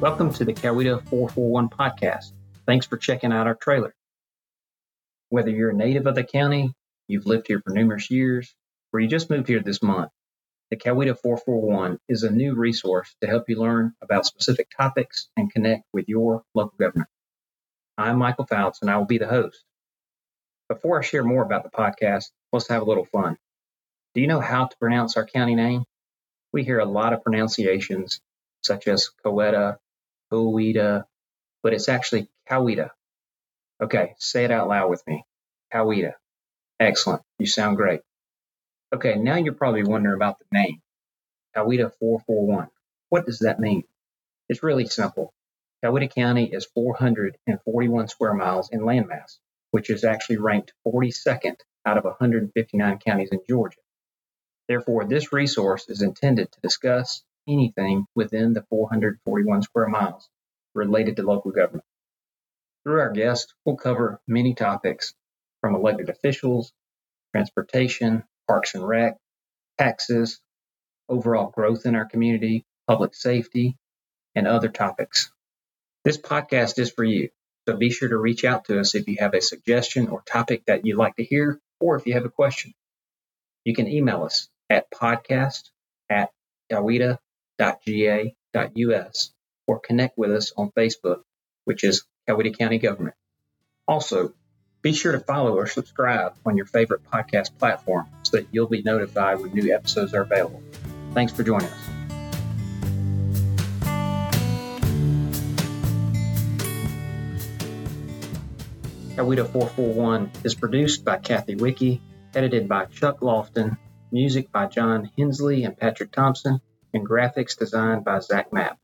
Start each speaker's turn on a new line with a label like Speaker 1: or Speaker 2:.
Speaker 1: Welcome to the Coweta 441 podcast. Thanks for checking out our trailer. Whether you're a native of the county, you've lived here for numerous years, or you just moved here this month, the Coweta 441 is a new resource to help you learn about specific topics and connect with your local government. I'm Michael Fouts, and I will be the host. Before I share more about the podcast, let's have a little fun. Do you know how to pronounce our county name? We hear a lot of pronunciations, such as Coweta, Coweta, but it's actually Coweta. Okay, say it out loud with me. Coweta. Excellent. You sound great. Okay, now you're probably wondering about the name. Coweta 441. What does that mean? It's really simple. Coweta County is 441 square miles in landmass, which is actually ranked 42nd out of 159 counties in Georgia. Therefore, this resource is intended to discuss anything within the 441 square miles related to local government. Through our guests, we'll cover many topics from elected officials, transportation, parks and rec, taxes, overall growth in our community, public safety, and other topics. This podcast is for you, so be sure to reach out to us if you have a suggestion or topic that you'd like to hear, or if you have a question. You can email us at podcast at coweta.ga.us or connect with us on Facebook, which is Coweta County Government. Also, be sure to follow or subscribe on your favorite podcast platform so that you'll be notified when new episodes are available. Thanks for joining us. Coweta 441 is produced by Kathy Wiki, edited by Chuck Lofton, music by John Hensley and Patrick Thompson, and graphics designed by Zach Mapp.